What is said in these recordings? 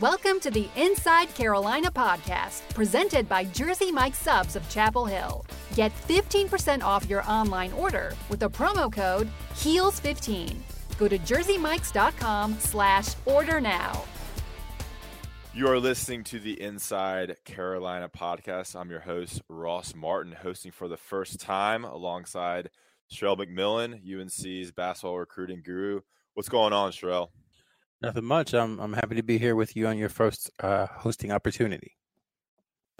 Welcome to the Inside Carolina podcast, presented by Jersey Mike Subs of Chapel Hill. Get 15% off your online order with the promo code HEELS15. Go to jerseymikes.com slash order now. You are listening to the Inside Carolina podcast. I'm your host, Ross Martin, hosting for the first time alongside Sherrell McMillan, UNC's basketball recruiting guru. What's going on, Sherrell? Nothing much. I'm I'm happy to be here with you on your first uh, hosting opportunity.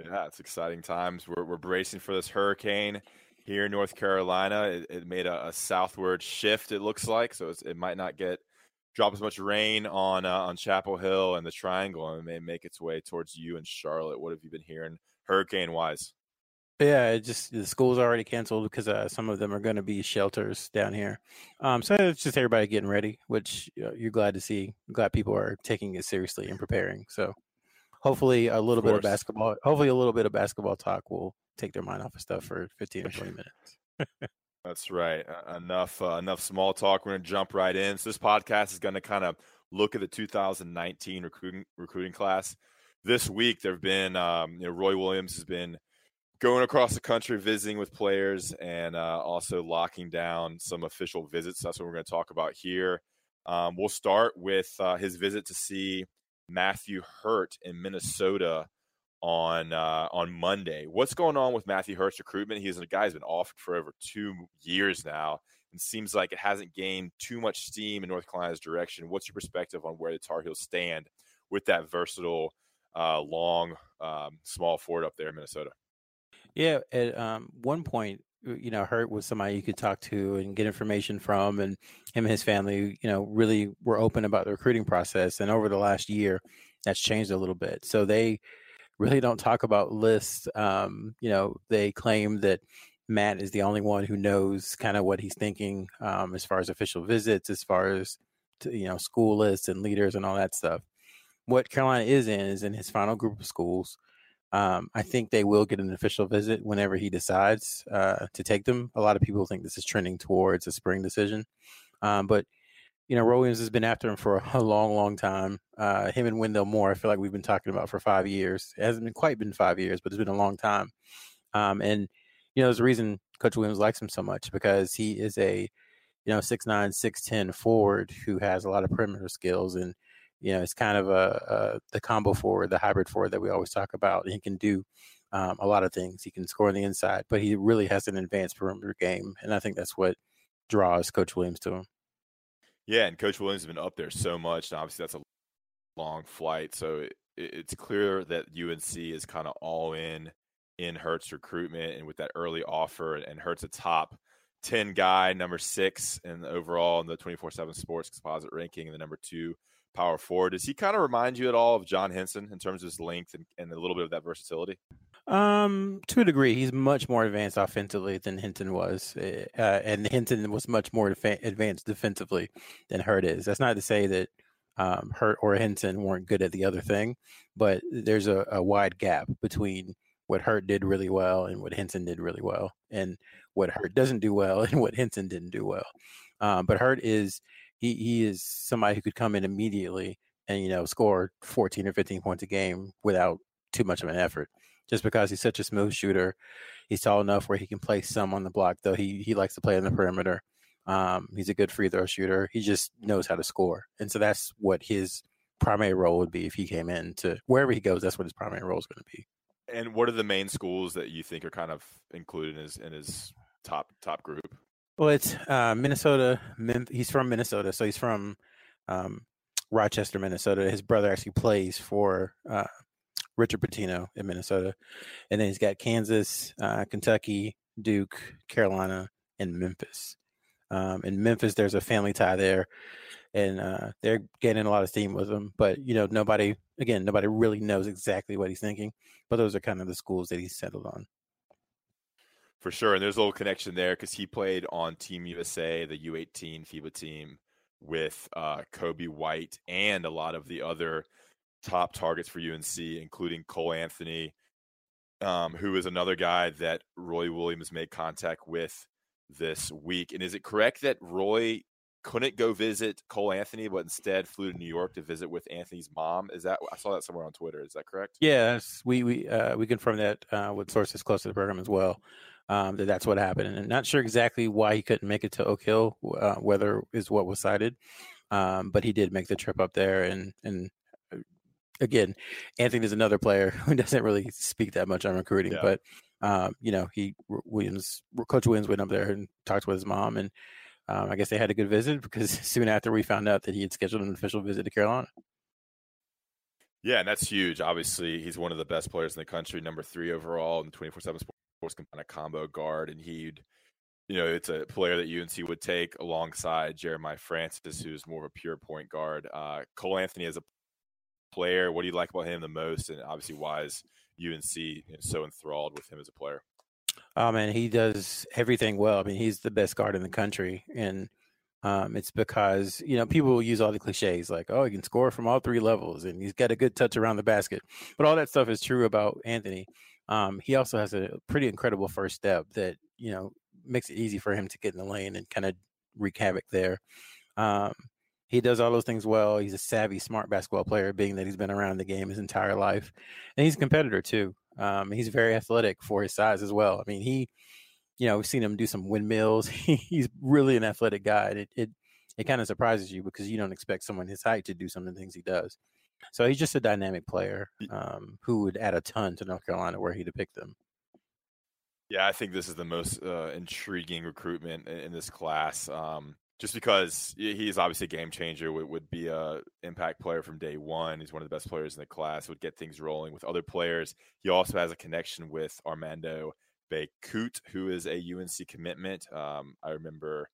Yeah, it's exciting times. We're we're bracing for this hurricane here in North Carolina. It, it made a, a, southward shift. It looks like so. it might not get drop as much rain on uh, on Chapel Hill and the Triangle, and it may make its way towards you and Charlotte. What have you been hearing hurricane wise? Yeah, it just the school's already canceled because uh, some of them are going to be shelters down here. Um, so it's just everybody getting ready, which you you're glad to see. Glad people are taking it seriously and preparing. So hopefully a little of bit of basketball, hopefully a little bit of basketball talk will take their mind off of stuff for 15 or 20 minutes. That's right. Uh, enough uh, enough small talk. We're going to jump right in. So this podcast is going to kind of look at the 2019 recruiting recruiting class. This week there have been um, you know Roy Williams has been going across the country visiting with players and uh, also locking down some official visits. That's what we're going to talk about here. Um, we'll start with uh, his visit to see Matthew Hurt in Minnesota on uh, on Monday. What's going on with Matthew Hurt's recruitment? He's a guy who's been offered for over two years now, and seems like it hasn't gained too much steam in North Carolina's direction. What's your perspective on where the Tar Heels stand with that versatile, uh, long, um, small forward up there in Minnesota? Yeah, at um, one point, you know, Hurt was somebody you could talk to and get information from, and him and his family, you know, really were open about the recruiting process. And over the last year, that's changed a little bit. So they really don't talk about lists. Um, you know, they claim that Matt is the only one who knows kind of what he's thinking um, as far as official visits, as far as to, you know school lists and leaders and all that stuff. What Carolina is in is in his final group of schools. Um, I think they will get an official visit whenever he decides uh, to take them. A lot of people think this is trending towards a spring decision, um, but you know, Williams has been after him for a long, long time. Uh, him and Wendell Moore, I feel like we've been talking about for five years. It hasn't been quite been five years, but it's been a long time. Um, and you know, there's a reason Coach Williams likes him so much because he is a you know six nine, six ten forward who has a lot of perimeter skills and you know, it's kind of a, a the combo forward, the hybrid forward that we always talk about. He can do um, a lot of things. He can score on the inside, but he really has an advanced perimeter game, and I think that's what draws Coach Williams to him. Yeah, and Coach Williams has been up there so much. And obviously, that's a long flight, so it, it's clear that UNC is kind of all in in Hurt's recruitment, and with that early offer, and Hurt's a top. 10 guy, number six, and overall in the 24 7 sports composite ranking, and the number two power forward. Does he kind of remind you at all of John Henson in terms of his length and, and a little bit of that versatility? Um, to a degree, he's much more advanced offensively than Henson was, eh, uh, and Henson was much more def- advanced defensively than Hurt is. That's not to say that um, Hurt or Henson weren't good at the other thing, but there's a, a wide gap between what Hurt did really well and what Henson did really well, and what Hurt doesn't do well and what Hinton didn't do well. Um, but Hurt is he he is somebody who could come in immediately and you know score 14 or 15 points a game without too much of an effort. Just because he's such a smooth shooter he's tall enough where he can play some on the block though he he likes to play on the perimeter. Um, he's a good free throw shooter. He just knows how to score. And so that's what his primary role would be if he came in to wherever he goes that's what his primary role is going to be. And what are the main schools that you think are kind of included in his in his top top group well, it's uh, Minnesota. He's from Minnesota, so he's from um, Rochester, Minnesota. His brother actually plays for uh, Richard Pitino in Minnesota, and then he's got Kansas, uh, Kentucky, Duke, Carolina, and Memphis. Um, in Memphis, there's a family tie there. and uh, they're getting a lot of steam with him. But you know, nobody again, nobody really knows exactly what he's thinking. But those are kind of the schools that he's settled on. For sure, and there's a little connection there because he played on Team USA, the U18 FIBA team, with uh, Coby White and a lot of the other top targets for UNC, including Cole Anthony, um, who is another guy that Roy Williams made contact with this week. And is it correct that Roy couldn't go visit Cole Anthony, but instead flew to New York to visit with Anthony's mom. Is that I saw that somewhere on Twitter? Is that correct? Yes, we we uh, we confirmed that uh, with sources close to the program as well. Um, that that's what happened, and not sure exactly why he couldn't make it to Oak Hill. Uh, whether is what was cited, um, but he did make the trip up there, and and uh, again, Anthony is another player who doesn't really speak that much on recruiting, yeah. but um, you know, he Williams, Coach Williams went up there and talked with his mom, and um, I guess they had a good visit because soon after we found out that he had scheduled an official visit to Carolina. Yeah, and that's huge. Obviously, he's one of the best players in the country, number three overall in the 24 7 sports kind of combo guard. And he'd, you know, it's a player that UNC would take alongside Jeremiah Francis, who's more of a pure point guard. Uh, Cole Anthony as a player, what do you like about him the most? And obviously, why is UNC so enthralled with him as a player? Oh man, he does everything well. I mean, he's the best guard in the country, and um, it's because you know people use all the cliches like, "Oh, he can score from all three levels," and he's got a good touch around the basket. But all that stuff is true about Anthony. Um, he also has a pretty incredible first step that you know makes it easy for him to get in the lane and kind of wreak havoc there. Um, he does all those things well. He's a savvy, smart basketball player, being that he's been around the game his entire life, and he's a competitor too. Um, he's very athletic for his size as well. I mean, he, you know, we've seen him do some windmills. he's really an athletic guy. It it it kind of surprises you because you don't expect someone his height to do some of the things he does. So he's just a dynamic player um, who would add a ton to North Carolina where he'd pick them. Yeah, I think this is the most uh, intriguing recruitment in, in this class. Um, just because he's obviously a game changer, would, would be a impact player from day one. He's one of the best players in the class. Would get things rolling with other players. He also has a connection with Armando Bacot, who is a UNC commitment. Um, I remember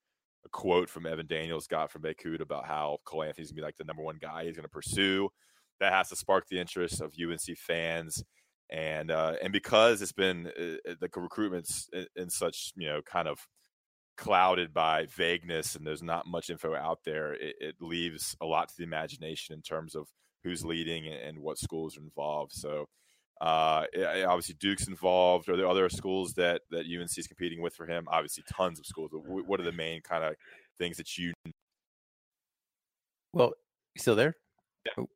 a quote from Evan Daniels got from Bacot about how Cole Anthony's gonna be like the number one guy he's gonna pursue. That has to spark the interest of UNC fans. And uh, and because it's been uh, the recruitment's in, in such you know kind of clouded by vagueness and there's not much info out there, it, it leaves a lot to the imagination in terms of who's leading and, and what schools are involved. So, uh, obviously Duke's involved. Are there other schools that that UNC is competing with for him? Obviously, tons of schools. But what are the main kind of things that you? Well, you still there? Yeah. Oh,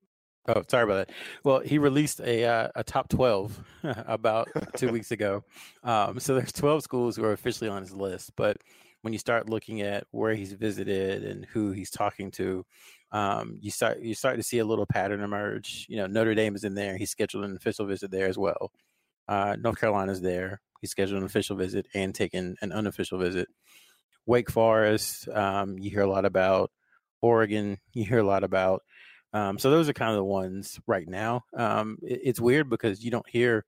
oh sorry about that. Well, he released a uh, a top twelve about two weeks ago. Um, so there's twelve schools who are officially on his list, but when you start looking at where he's visited and who he's talking to, um, you start you start to see a little pattern emerge. You know, Notre Dame is in there. He's scheduled an official visit there as well. Uh, North Carolina's there. He's scheduled an official visit and taken an unofficial visit. Wake Forest, um, you hear a lot about. Oregon, you hear a lot about. Um, so those are kind of the ones right now. Um, it, it's weird because you don't hear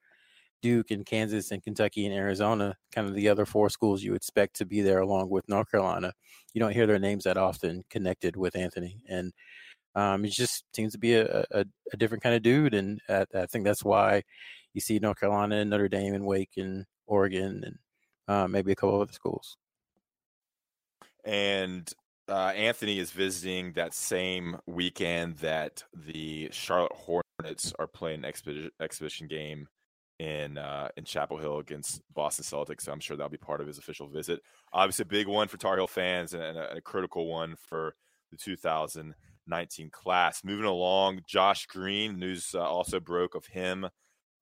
Duke and Kansas and Kentucky and Arizona, kind of the other four schools you expect to be there along with North Carolina. You don't hear their names that often connected with Anthony, and um, he just seems to be a, a, a different kind of dude. And I, I, think that's why you see North Carolina and Notre Dame and Wake and Oregon and uh, maybe a couple of other schools. And uh, Anthony is visiting that same weekend that the Charlotte Hornets are playing an exhibition game in uh, in Chapel Hill against Boston Celtics. So I'm sure that'll be part of his official visit. Obviously, a big one for Tar Heel fans and, a, and a, critical one for the 2019 class. Moving along, Josh Green news uh, also broke of him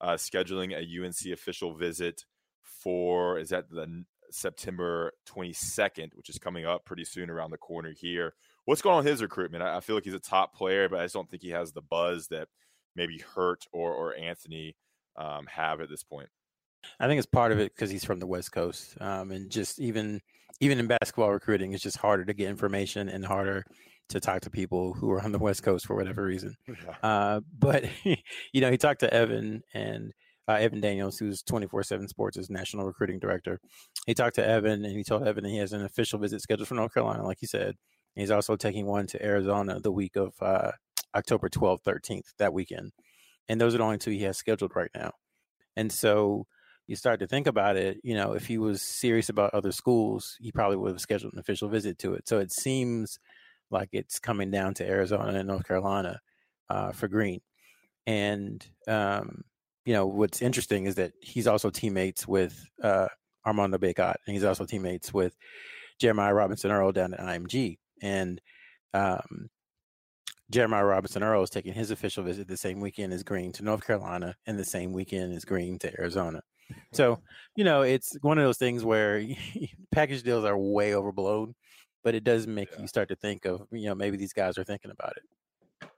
uh, scheduling a UNC official visit for is that the September 22nd, which is coming up pretty soon around the corner here. What's going on his recruitment? I, I feel like he's a top player, but I just don't think he has the buzz that maybe Hurt or or Anthony um, have at this point? I think it's part of it because he's from the West Coast, um, and just even even in basketball recruiting, it's just harder to get information and harder to talk to people who are on the West Coast for whatever reason. Yeah. Uh, but you know, he talked to Evan and uh, Evan Daniels, who's 24/7 Sports' national recruiting director. He talked to Evan, and he told Evan that he has an official visit scheduled for North Carolina, like he said, He's also taking one to Arizona the week of uh, October 12th, 13th, that weekend. And those are the only two he has scheduled right now. And so you start to think about it, you know, if he was serious about other schools, he probably would have scheduled an official visit to it. So it seems like it's coming down to Arizona and North Carolina uh, for Green. And, um, you know, what's interesting is that he's also teammates with uh, Armando Bacot, and he's also teammates with Jeremiah Robinson Earl down at IMG. And um, Jeremiah Robinson Earl is taking his official visit the same weekend as Green to North Carolina and the same weekend as Green to Arizona. So, you know, it's one of those things where package deals are way overblown, but it does make yeah. you start to think of, you know, maybe these guys are thinking about it.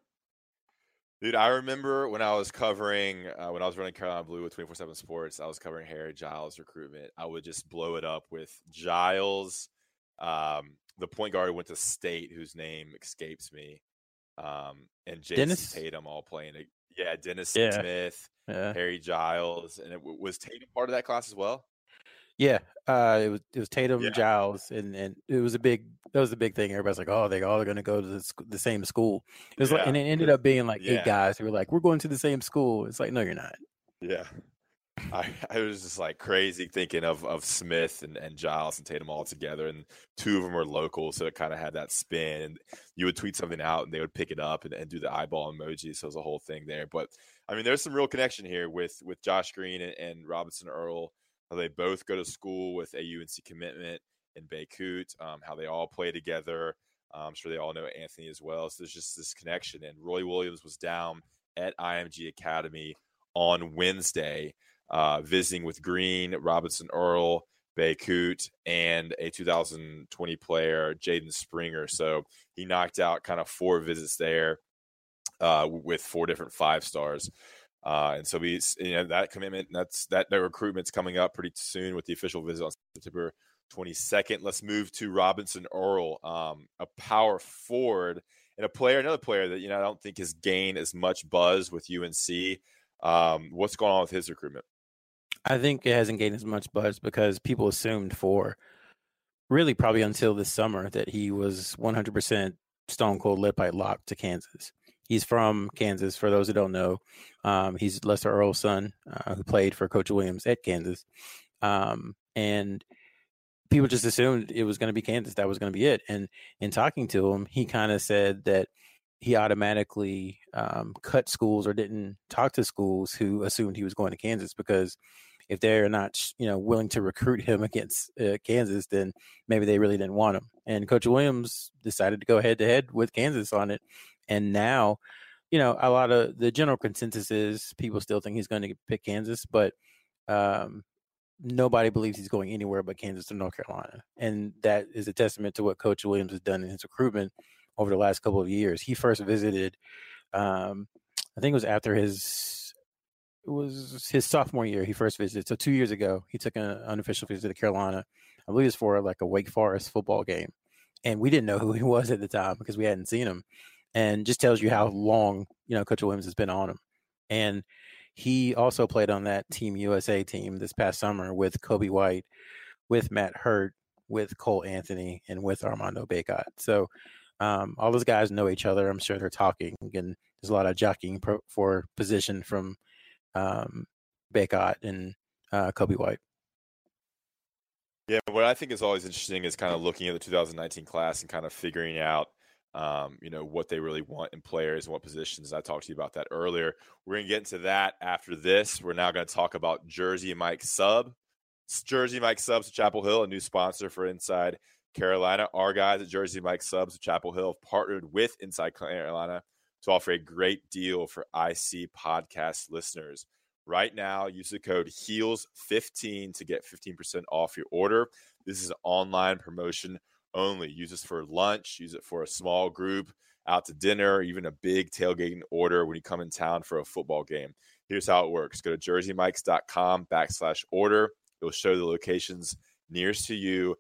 Dude, I remember when I was covering, uh, when I was running Carolina Blue with 24 7 Sports, I was covering Harry Giles recruitment. I would just blow it up with Giles, um, the point guard who went to state, whose name escapes me, um, and Jayson Dennis? Tatum all playing. Yeah, Dennis yeah. Smith, yeah. Harry Giles, and it was Tatum part of that class as well. Yeah, uh, it was it was Tatum, yeah. Giles, and and it was a big that was a big thing. Everybody's like, oh, they all are going to go to the, the, same school. It was yeah. like, and it ended up being like eight guys who were like, we're going to the same school. It's like, no, you're not. Yeah, I, I was just like crazy thinking of of Smith and, and Giles and Tatum all together, and two of them were local, so it kind of had that spin. And you would tweet something out, and they would pick it up and, and do the eyeball emoji. So it was a whole thing there. But I mean, there's some real connection here with with Josh Green and, and Robinson Earl. How they both go to school with a UNC commitment in Bacot. Um, how they all play together. I'm sure they all know Anthony as well. So there's just this connection. And Roy Williams was down at IMG Academy on Wednesday uh, visiting with Green, Robinson Earl, Bacot, and a 2020 player, Jaden Springer. So he knocked out kind of four visits there uh, with four different five stars. Uh, and so we, you know that commitment that's that, that recruitment's coming up pretty soon with the official visit on September 22nd. Let's move to Robinson Earl, um, a power forward and a player, another player that you know I don't think has gained as much buzz with UNC. Um, what's going on with his recruitment? I think it hasn't gained as much buzz because people assumed for really probably until this summer that he was 100% stone cold lead pipe locked to Kansas. He's from Kansas. For those who don't know, um, he's Lester Earl's son, uh, who played for Coach Williams at Kansas. Um, and people just assumed it was going to be Kansas. That was going to be it. And in talking to him, he kind of said that he automatically um, cut schools or didn't talk to schools who assumed he was going to Kansas because if they're not you know willing to recruit him against uh, Kansas, then maybe they really didn't want him. And Coach Williams decided to go head to head with Kansas on it, and now. You know, a lot of the general consensus is people still think he's going to pick Kansas, but um, nobody believes he's going anywhere but Kansas to North Carolina. And that is a testament to what Coach Williams has done in his recruitment over the last couple of years. He first visited, um, I think it was after his it was his sophomore year he first visited. So two years ago, he took an unofficial visit to Carolina. I believe it's for like a Wake Forest football game, and we didn't know who he was at the time because we hadn't seen him. And just tells you how long you know Coach Williams has been on him. And he also played on that Team USA team this past summer with Coby White, with Matt Hurt, with Cole Anthony, and with Armando Bacot. So um, all those guys know each other. I'm sure they're talking. and there's a lot of jockeying pro- for position from um, Bacot and uh, Coby White. Yeah, what I think is always interesting is kind of looking at the 2019 class and kind of figuring out, um, you know, what they really want in players and what positions. I talked to you about that earlier. We're going to get into that after this. We're now going to talk about Jersey Mike Sub. Jersey Mike Subs Chapel Hill, a new sponsor for Inside Carolina. Our guys at Jersey Mike Subs Chapel Hill have partnered with Inside Carolina to offer a great deal for IC podcast listeners. Right now, use the code HEELS15 to get 15% off your order. This is an online promotion only. Use this for lunch, use it for a small group, out to dinner, even a big tailgating order when you come in town for a football game. Here's how it works go to jerseymikes.com backslash order. It'll show the locations nearest to you.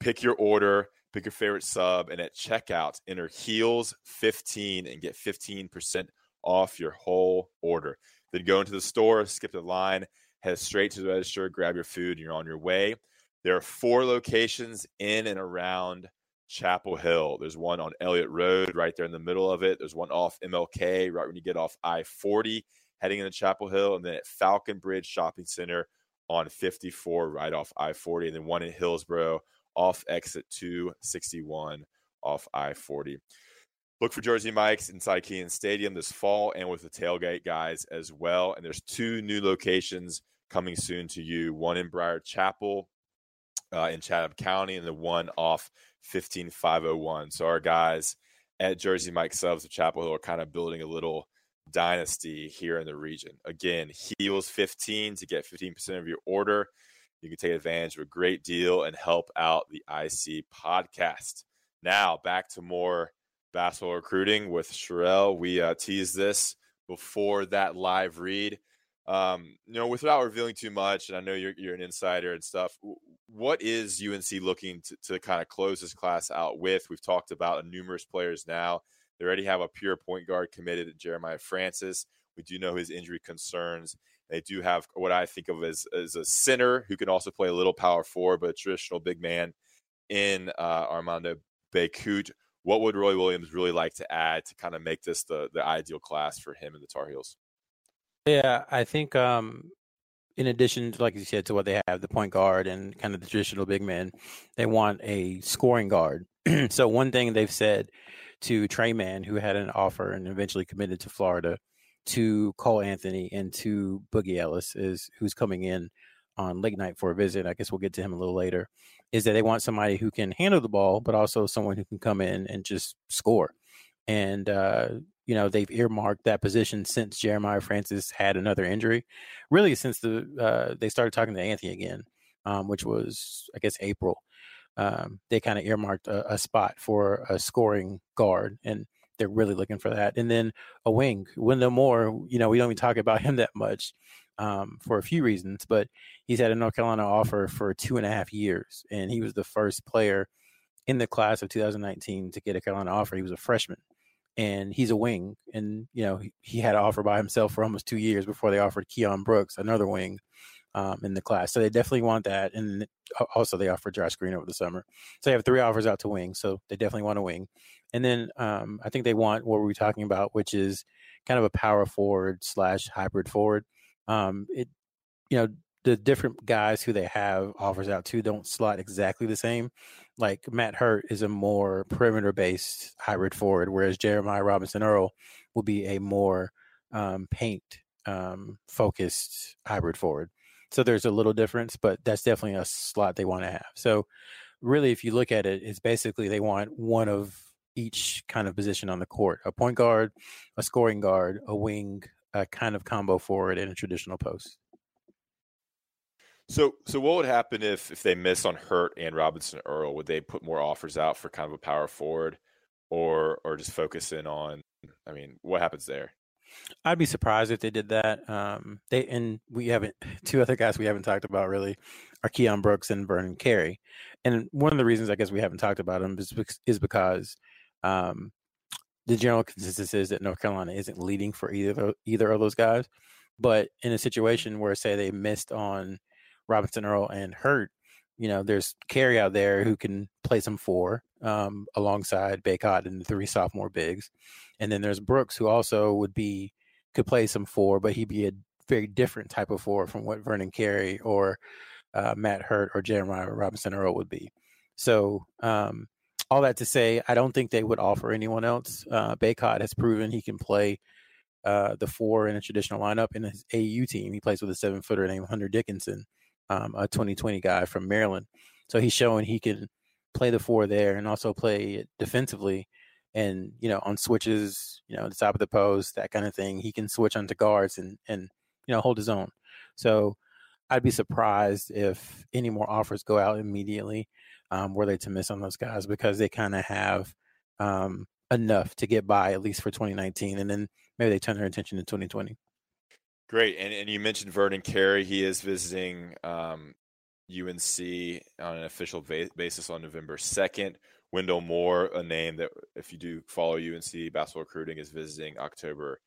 Pick your order pick your favorite sub, and at checkout, enter HEELS15 and get 15% off your whole order. Then go into the store, skip the line, head straight to the register, grab your food, and you're on your way. There are four locations in and around Chapel Hill. There's one on Elliott Road right there in the middle of it. There's one off MLK right when you get off I 40 heading into Chapel Hill, and then at Falcon Bridge Shopping Center on 54 right off I 40, and then one in Hillsborough off exit 261 off I 40. Look for Jersey Mike's inside Kenan Stadium this fall and with the tailgate guys as well. And there's two new locations coming soon to you one in Briar Chapel uh, in Chatham County and the one off 15501. So our guys at Jersey Mike Subs of Chapel Hill are kind of building a little dynasty here in the region. Again, Heels 15 to get 15% of your order. You can take advantage of a great deal and help out the IC podcast. Now, back to more basketball recruiting with Sherrell. We uh, teased this before that live read. Um, you know, without revealing too much, and I know you're, you're an insider and stuff, what is UNC looking to, to kind of close this class out with? We've talked about numerous players now. They already have a pure point guard committed, Jeremiah Francis. We do know his injury concerns. They do have what I think of as, as a center who can also play a little power forward, but a traditional big man in uh, Armando Bacot. What would Roy Williams really like to add to kind of make this the the ideal class for him and the Tar Heels? Yeah, I think um, in addition to like you said to what they have, the point guard and kind of the traditional big men, they want a scoring guard. so one thing they've said to Tre Mann, who had an offer and eventually committed to Florida, to Cole Anthony and to Boogie Ellis is who's coming in on late night for a visit. I guess we'll get to him a little later. Is that they want somebody who can handle the ball, but also someone who can come in and just score. And uh, you know they've earmarked that position since Jeremiah Francis had another injury, really since the uh, they started talking to Anthony again, um, which was I guess April. Um, they kind of earmarked a, a spot for a scoring guard, and they're really looking for that. And then a wing, Wendell Moore. You know we don't even talk about him that much um, for a few reasons, but he's had a North Carolina offer for two and a half years, and he was the first player in the class of 2019 to get a Carolina offer. He was a freshman, and he's a wing, and you know he, he had an offer by himself for almost two years before they offered Keion Brooks, another wing, um, in the class. So they definitely want that, and also they offer Josh Green over the summer. So they have three offers out to wing, so they definitely want a wing. And then um, I think they want what we were talking about, which is kind of a power forward slash hybrid forward. Um, it, you know, the different guys who they have offers out to don't slot exactly the same. Like Matt Hurt is a more perimeter based hybrid forward, whereas Jeremiah Robinson Earl will be a more um, paint um, focused hybrid forward. So there's a little difference, but that's definitely a slot they want to have. So really, if you look at it, it's basically they want one of each kind of position on the court: a point guard, a scoring guard, a wing, a kind of combo forward, and a traditional post. So, so what would happen if if they miss on Hurt and Robinson Earl? Would they put more offers out for kind of a power forward, or or just focus in on? I mean, what happens there? I'd be surprised if they did that. Um, they and we haven't two other guys we haven't talked about really are Keion Brooks and Vernon Carey, and one of the reasons I guess we haven't talked about them is is because um, the general consensus is that North Carolina isn't leading for either either of those guys. But in a situation where say they missed on Robinson Earl and Hurt, you know, there's Carey out there who can play some four um, alongside Bacot and the three sophomore bigs. And then there's Brooks who also would be could play some four, but he'd be a very different type of four from what Vernon Carey or uh, Matt Hurt or Jeremiah Robinson Earl would be. So um, all that to say, I don't think they would offer anyone else. Uh, Bacot has proven he can play uh, the four in a traditional lineup in his AU team. He plays with a seven footer named Hunter Dickinson um, a 2020 guy from Maryland. So he's showing he can play the four there and also play defensively and you know on switches you know the top of the post that kind of thing. He can switch onto guards and and you know hold his own. So i'd be surprised if any more offers go out immediately um, were they to miss on those guys because they kind of have um, enough to get by at least for 2019 and then maybe they turn their attention to 2020 Great, and and you mentioned Vernon Carey. He is visiting um, UNC on an official va- basis on November second. Wendell Moore, a name that if you do follow UNC basketball recruiting, is visiting October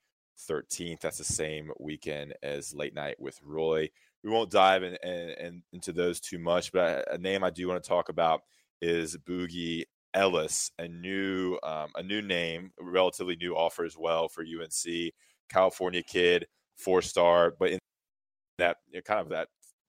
13th. That's the same weekend as Late Night with Roy. We won't dive in, in, in, into those too much, but a, a name I do want to talk about is Boogie Ellis, a new um, a new name, relatively new offer as well for UNC. California kid, four star, but in that you know, kind of that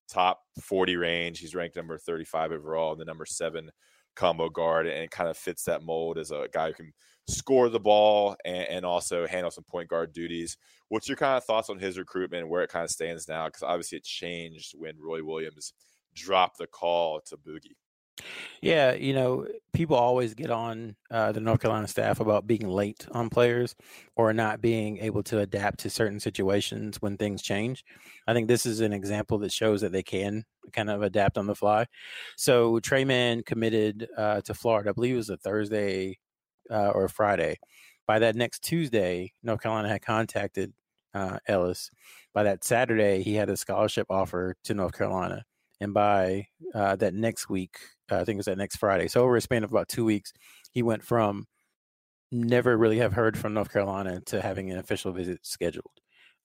top 40 range. He's ranked number 35 overall, the number seven combo guard, and kind of fits that mold as a guy who can score the ball and, and, also handle some point guard duties. What's your kind of thoughts on his recruitment and where it kind of stands now? Because obviously it changed when Roy Williams dropped the call to Boogie. Yeah, you know, people always get on uh, the North Carolina staff about being late on players or not being able to adapt to certain situations when things change. I think this is an example that shows that they can kind of adapt on the fly. So Tre Mann committed uh, to Florida, I believe it was a Thursday uh, or a Friday. By that next Tuesday, North Carolina had contacted uh, Ellis. By that Saturday, he had a scholarship offer to North Carolina. And by uh, that next week, uh, I think it was that next Friday. So over a span of about two weeks, he went from never really have heard from North Carolina to having an official visit scheduled.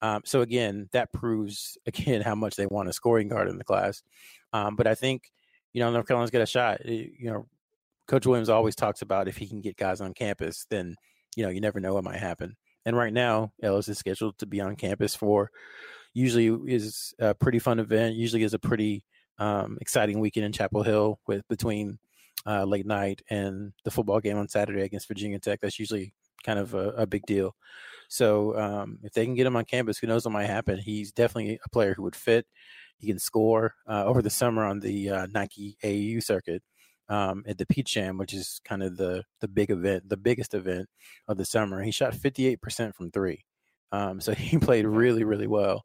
Um, so again, that proves again how much they want a scoring guard in the class. Um, but I think you know North Carolina's got a shot. Eh, you know, Coach Williams always talks about if he can get guys on campus, then you know you never know what might happen. And right now, Ellis is scheduled to be on campus for usually is a pretty fun event. Usually is a pretty um, exciting weekend in Chapel Hill with between uh, late night and the football game on Saturday against Virginia Tech. That's usually kind of a, a big deal. So um, if they can get him on campus, who knows what might happen? He's definitely a player who would fit. He can score uh, over the summer on the uh, Nike AU circuit um, at the Peach Jam, which is kind of the the big event, the biggest event of the summer. He shot 58% from three. Um, so he played really, really well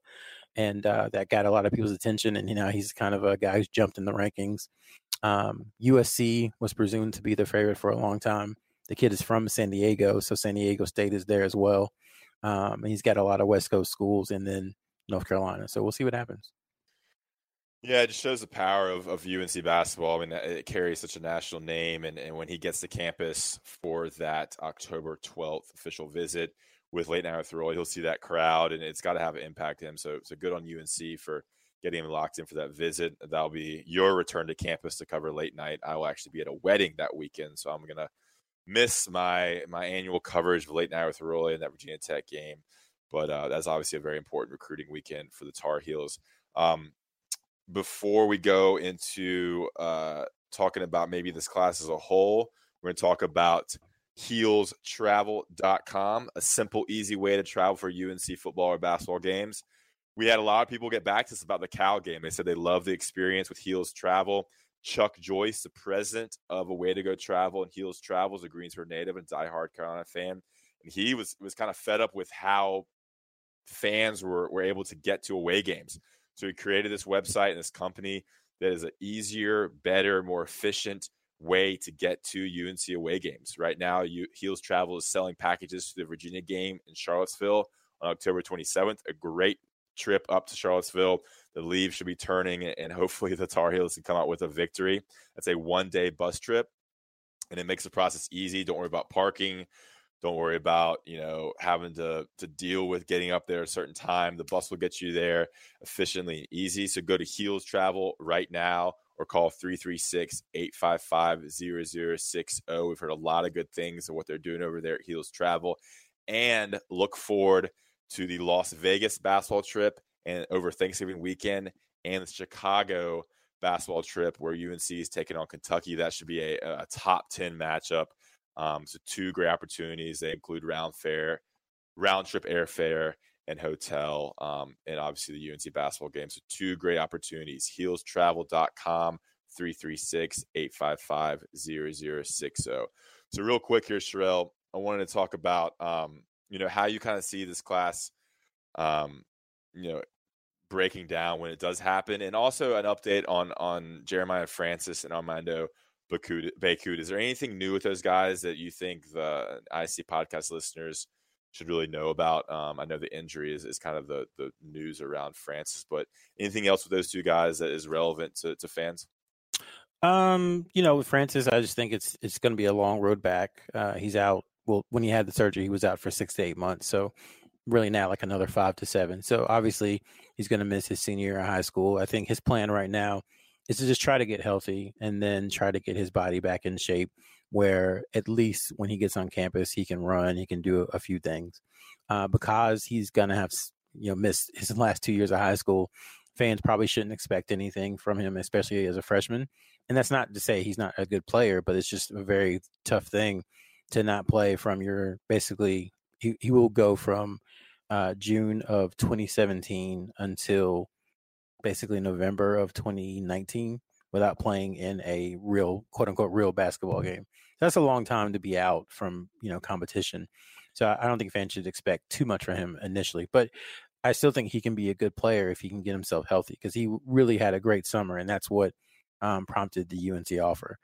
and uh, that got a lot of people's attention. And you know, he's kind of a guy who's jumped in the rankings. Um, USC was presumed to be the favorite for a long time. The kid is from San Diego, so San Diego State is there as well. Um, and he's got a lot of West Coast schools, and then North Carolina. So we'll see what happens. Yeah, it just shows the power of, of UNC basketball. I mean, it carries such a national name, and, and when he gets to campus for that October 12th official visit, with late night with Roy. He'll see that crowd, and it's got to have an impact him. So, so good on UNC for getting him locked in for that visit. That'll be your return to campus to cover late night. I will actually be at a wedding that weekend, so I'm gonna miss my my annual coverage of late night with Roy and that Virginia Tech game. But uh, that's obviously a very important recruiting weekend for the Tar Heels. Um, before we go into uh, talking about maybe this class as a whole, we're going to talk about heelstravel.com, a simple, easy way to travel for UNC football or basketball games. We had a lot of people get back to us about the Cal game. They said they love the experience with Heels Travel. Chuck Joyce, the president of A Way to Go Travel and Heels Travel, is a Greensboro native and diehard Carolina fan. And he was was kind of fed up with how fans were, were able to get to away games. So he created this website and this company that is an easier, better, more efficient way to get to UNC away games. Right now, you, Heels Travel is selling packages to the Virginia game in Charlottesville on October 27th. A great trip up to Charlottesville. The leaves should be turning, and hopefully the Tar Heels can come out with a victory. That's a one day bus trip, and it makes the process easy. Don't worry about parking. Don't worry about you know having to to deal with getting up there a certain time. The bus will get you there efficiently and easy. So go to Heels Travel right now or call 336 855 0060. We've heard a lot of good things of what they're doing over there at Heels Travel. And look forward to the Las Vegas basketball trip and over Thanksgiving weekend and the Chicago basketball trip where UNC is taking on Kentucky. That should be a, a top 10 matchup. Um, so, two great opportunities. They include round fare, round trip airfare, and hotel, um, and obviously the UNC basketball game. So, two great opportunities. Heelstravel.com, 336 855 0060. So, real quick here, Sherrell, I wanted to talk about, um, you know, how you kind of see this class, um, you know, breaking down when it does happen, and also an update on on Jeremiah Francis and Armando Bacot. Is there anything new with those guys that you think the IC podcast listeners should really know about. Um, I know the injury is, is kind of the, the news around Francis, but anything else with those two guys that is relevant to, to fans? Um, you know, with Francis, I just think it's it's going to be a long road back. Uh, he's out. Well, when he had the surgery, he was out for six to eight months. So really now like another five to seven. So obviously he's going to miss his senior year in high school. I think his plan right now is to just try to get healthy and then try to get his body back in shape where at least when he gets on campus, he can run, he can do a few things. Uh, because he's going to have, you know, missed his last two years of high school, fans probably shouldn't expect anything from him, especially as a freshman. And that's not to say he's not a good player, but it's just a very tough thing to not play from your basically, he, he will go from uh, June of 2017 until basically November of 2019 without playing in a real quote unquote real basketball game. That's a long time to be out from you know competition. So I don't think fans should expect too much from him initially, but I still think he can be a good player if he can get himself healthy because he really had a great summer, and that's what um, prompted the UNC offer.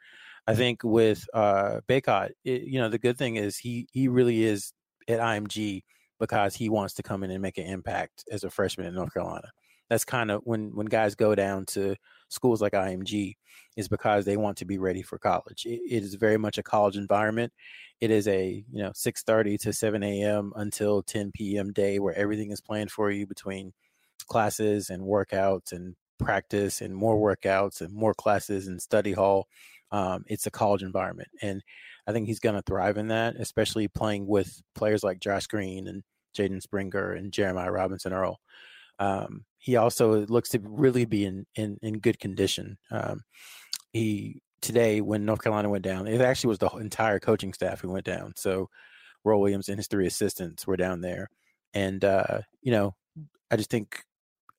I think with uh, Bacot, it, you know, the good thing is he he really is at IMG because he wants to come in and make an impact as a freshman in North Carolina. That's kind of when when guys go down to schools like IMG is because they want to be ready for college. it, it is very much a college environment. It is a you know 6:30 to 7 a.m. until 10 p.m. day where everything is planned for you between classes and workouts and practice and more workouts and more classes and study hall. Um, it's a college environment, and I think he's going to thrive in that, especially playing with players like Josh Green and Jaden Springer and Jeremiah Robinson Earl. Um, he also looks to really be in in, in good condition. Um, he today when North Carolina went down, it actually was the entire coaching staff who went down. So Roy Williams and his three assistants were down there, and uh, you know, I just think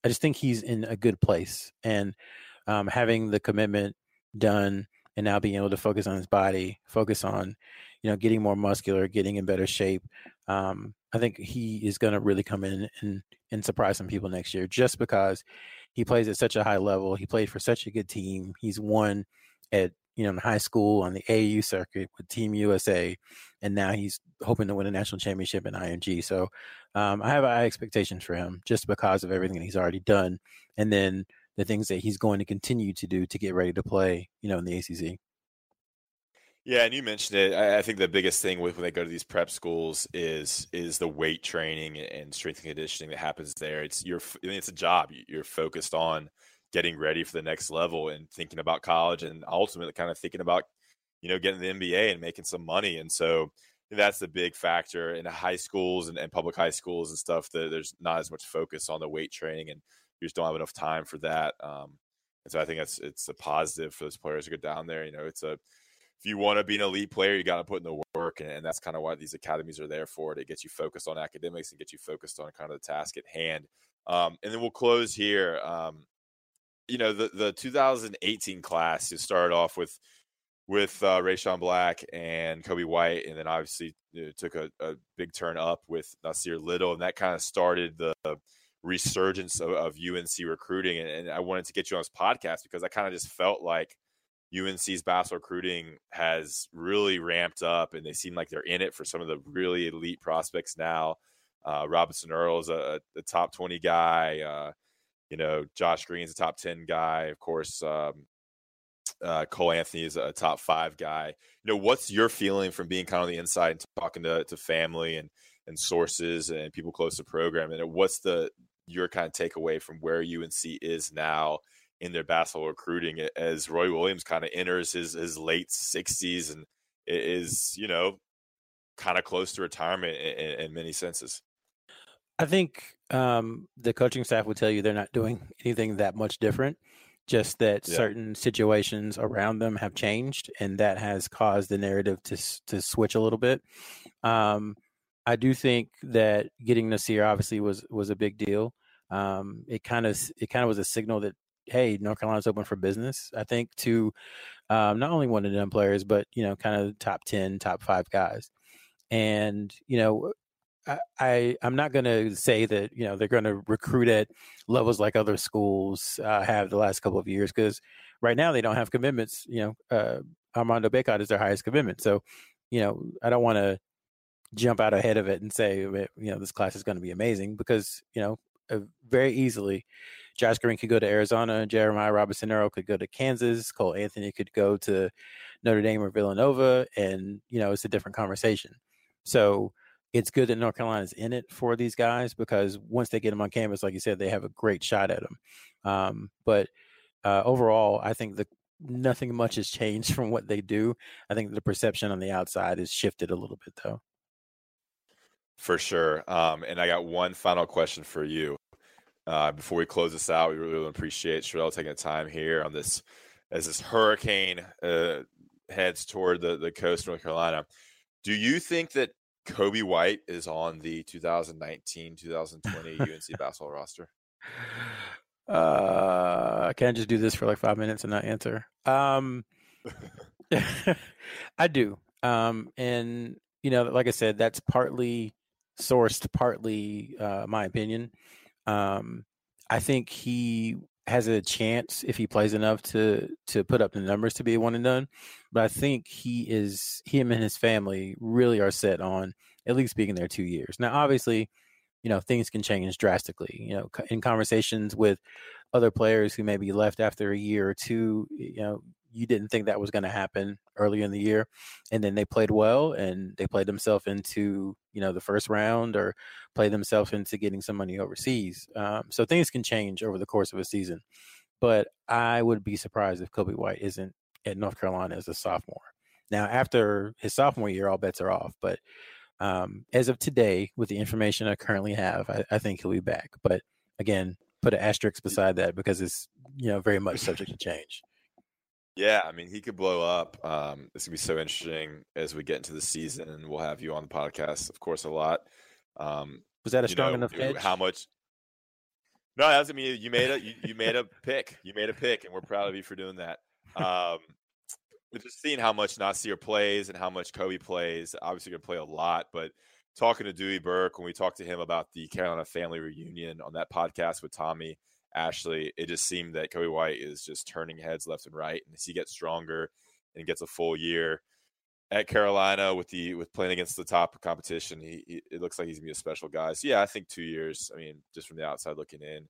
I just think he's in a good place, and um, having the commitment done, and now being able to focus on his body, focus on you know getting more muscular, getting in better shape. Um, I think he is going to really come in and and surprise some people next year, just because he plays at such a high level. He played for such a good team. He's won at you know in high school on the AU circuit with Team USA, and now he's hoping to win a national championship in IMG. So um, I have high expectations for him just because of everything that he's already done, and then the things that he's going to continue to do to get ready to play, you know, in the ACC. Yeah, and you mentioned it. I, I, think the biggest thing with when they go to these prep schools is is the weight training and strength and conditioning that happens there. It's your I mean, it's a job. You're focused on getting ready for the next level and thinking about college and ultimately kind of thinking about you know getting the NBA and making some money. And so that's the big factor in high schools and, and public high schools and stuff. That there's not as much focus on the weight training, and you just don't have enough time for that. Um, and so I think that's it's a positive for those players to go down there. You know, it's a if you want to be an elite player, you got to put in the work, and, and that's kind of why these academies are there for. it. It gets you focused on academics and gets you focused on kind of the task at hand. Um, and then we'll close here. Um, you know, the the 2018 class you started off with with uh, Rechon Black and Coby White, and then obviously you know, took a, a, big turn up with Nassir Little, and that kind of started the resurgence of, of UNC recruiting. And, and, I wanted to get you on this podcast because I kind of just felt like UNC's basketball recruiting has really ramped up, and they seem like they're in it for some of the really elite prospects now. Uh, Robinson Earl is a, a, top 20 guy. Uh, you know, Josh Green's a top 10 guy. Of course, um, uh, Cole Anthony is a top five guy. You know, what's your feeling from being kind of on the inside and talking to, to family and, and sources and people close to the program? And what's the your kind of takeaway from where UNC is now in their basketball recruiting as Roy Williams kind of enters his his late sixties and is you know kind of close to retirement in, in many senses. I think um, the coaching staff would tell you they're not doing anything that much different. Just that yeah. certain situations around them have changed, and that has caused the narrative to to switch a little bit. Um, I do think that getting Nassir obviously was was a big deal. Um, it kind of it kind of was a signal that hey, North Carolina's open for business. I think to um, not only one of them players, but you know, kind of top ten, top five guys. And you know, I, I am not going to say that you know they're going to recruit at levels like other schools uh, have the last couple of years because right now they don't have commitments. You know, uh, Armando Bacot is their highest commitment, so you know I don't want to jump out ahead of it and say you know this class is going to be amazing because you know uh, very easily Josh Green could go to Arizona. Jeremiah Robinson Earl could go to Kansas. Cole Anthony could go to Notre Dame or Villanova. And, you know, it's a different conversation. So it's good that North Carolina is in it for these guys because once they get them on campus, like you said, they have a great shot at them. Um, but uh, overall, I think the nothing much has changed from what they do. I think the perception on the outside has shifted a little bit, though. For sure. Um, and I got one final question for you. Uh, before we close this out, we really appreciate Sherrell taking the time here on this as this hurricane uh, heads toward the, the coast of North Carolina. Do you think that Coby White is on the 2019 2020 UNC basketball roster? Uh, can I just do this for like five minutes and not answer? Um, I do. Um, and you know, like I said, that's partly sourced, partly uh, my opinion. Um, I think he has a chance if he plays enough to to put up the numbers to be a one and done. But I think he is him and his family really are set on at least being there two years. Now, obviously, you know things can change drastically. You know, in conversations with other players who may be left after a year or two, you know, you didn't think that was going to happen early in the year and then they played well and they played themselves into you know the first round or played themselves into getting some money overseas um, so things can change over the course of a season but i would be surprised if Coby White isn't at north carolina as a sophomore. Now after his sophomore year all bets are off but um, as of today with the information i currently have I, I think he'll be back but again put an asterisk beside that because it's you know very much subject to change yeah, I mean, he could blow up. Um, it's gonna be so interesting as we get into the season, and we'll have you on the podcast, of course, a lot. Um, was that a strong know, enough edge? How much? No, that's I mean, you made a you, you, made a pick. You made a pick, and we're proud of you for doing that. Um, just seeing how much Nassir plays and how much Coby plays. Obviously, going to play a lot, but talking to Dewey Burke when we talked to him about the Carolina family reunion on that podcast with Tommy Ashley, it just seemed that Coby White is just turning heads left and right. And as he gets stronger and gets a full year at Carolina with the with playing against the top competition, he, he it looks like he's gonna be a special guy. So yeah, I think two years. I mean, just from the outside looking in,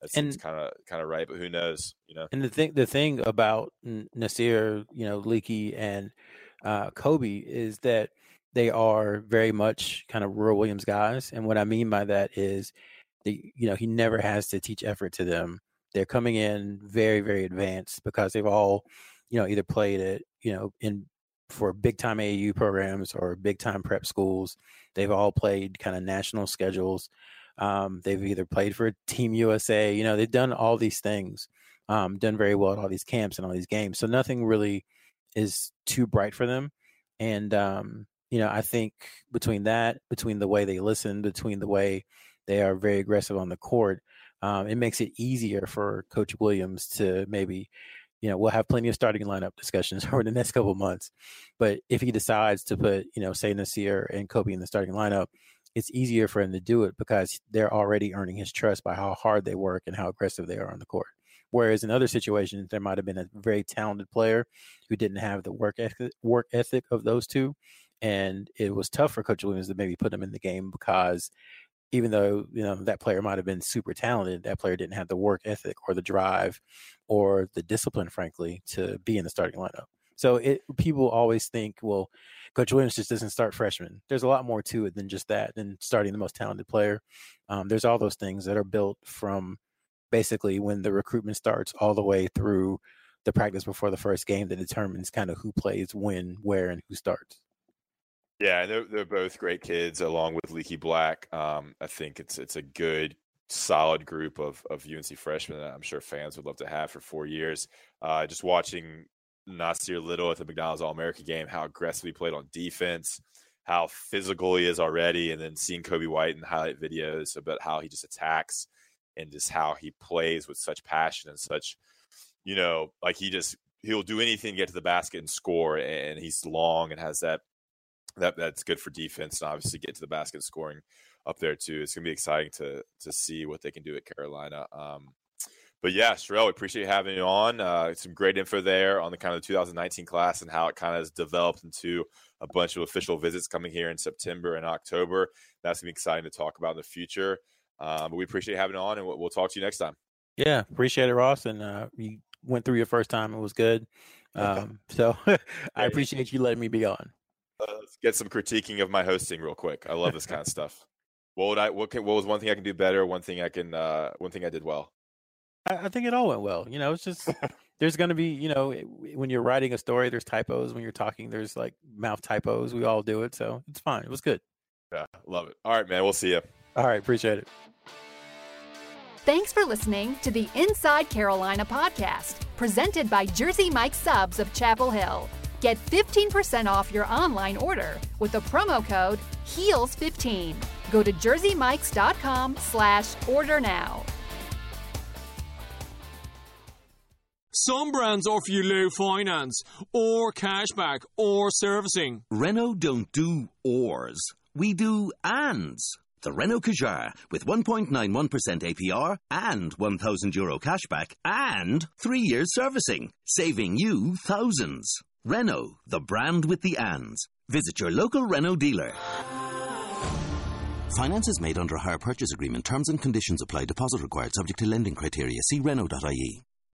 that seems kind of kind of right. But who knows? You know. And the thing the thing about Nassir, you know, Leaky and uh, Coby is that they are very much kind of Roy Williams guys. And what I mean by that is they, you know, he never has to teach effort to them. They're coming in very, very advanced because they've all, you know, either played it, you know, in for big time AAU programs or big time prep schools. They've all played kind of national schedules. Um, they've either played for Team USA, you know, they've done all these things, um, done very well at all these camps and all these games. So nothing really is too bright for them. And, um, you know, I think between that, between the way they listen, between the way they are very aggressive on the court. Um, it makes it easier for Coach Williams to maybe, you know, we'll have plenty of starting lineup discussions over the next couple months. But if he decides to put, you know, say Nassir and Coby in the starting lineup, it's easier for him to do it because they're already earning his trust by how hard they work and how aggressive they are on the court. Whereas in other situations, there might have been a very talented player who didn't have the work ethic, work ethic of those two, and it was tough for Coach Williams to maybe put them in the game because even though you know that player might have been super talented, that player didn't have the work ethic or the drive or the discipline, frankly, to be in the starting lineup. So it people always think, well, Coach Williams just doesn't start freshmen. There's a lot more to it than just that, than starting the most talented player. Um, there's all those things that are built from basically when the recruitment starts all the way through the practice before the first game that determines kind of who plays when, where, and who starts. Yeah, they're they're both great kids, along with Leaky Black. Um, I think it's it's a good, solid group of of UNC freshmen that I'm sure fans would love to have for four years. Uh, just watching Nassir Little at the McDonald's All America game, how aggressively he played on defense, how physical he is already, and then seeing Coby White in highlight videos about how he just attacks and just how he plays with such passion and such, you know, like he just he'll do anything to get to the basket and score, and he's long and has that that that's good for defense and obviously get to the basket scoring up there too. It's gonna be exciting to to see what they can do at Carolina. Um, but yeah, Sherrell, we appreciate having you on. Uh, some great info there on the kind of the 2019 class and how it kind of has developed into a bunch of official visits coming here in September and October. That's gonna be exciting to talk about in the future. Um, but we appreciate having you on, and we'll, we'll, talk to you next time. Yeah, appreciate it, Ross. And uh, you went through your first time; it was good. Um, so I appreciate you letting me be on. Uh, let's get some critiquing of my hosting real quick. I love this kind of stuff. What would I? What, can, what was one thing I can do better? One thing I can. Uh, one thing I did well. I, I think it all went well. You know, it's just there's going to be, you know, when you're writing a story, there's typos. When you're talking, there's like mouth typos. We all do it, so it's fine. It was good. Yeah, love it. All right, man. We'll see you. All right, appreciate it. Thanks for listening to the Inside Carolina podcast, presented by Jersey Mike Subs of Chapel Hill. Get 15% off your online order with the promo code HEELS15. Go to jerseymikes.com slash order now. Some brands offer you low finance, or cashback, or servicing. Renault don't do ors. We do ands. The Renault Kadjar with 1.91% APR and 1,000 euro cashback and three years servicing, saving you thousands. Renault, the brand with the ands. Visit your local Renault dealer. Finance is made under a hire purchase agreement. Terms and conditions apply. Deposit required subject to lending criteria. See Renault.ie.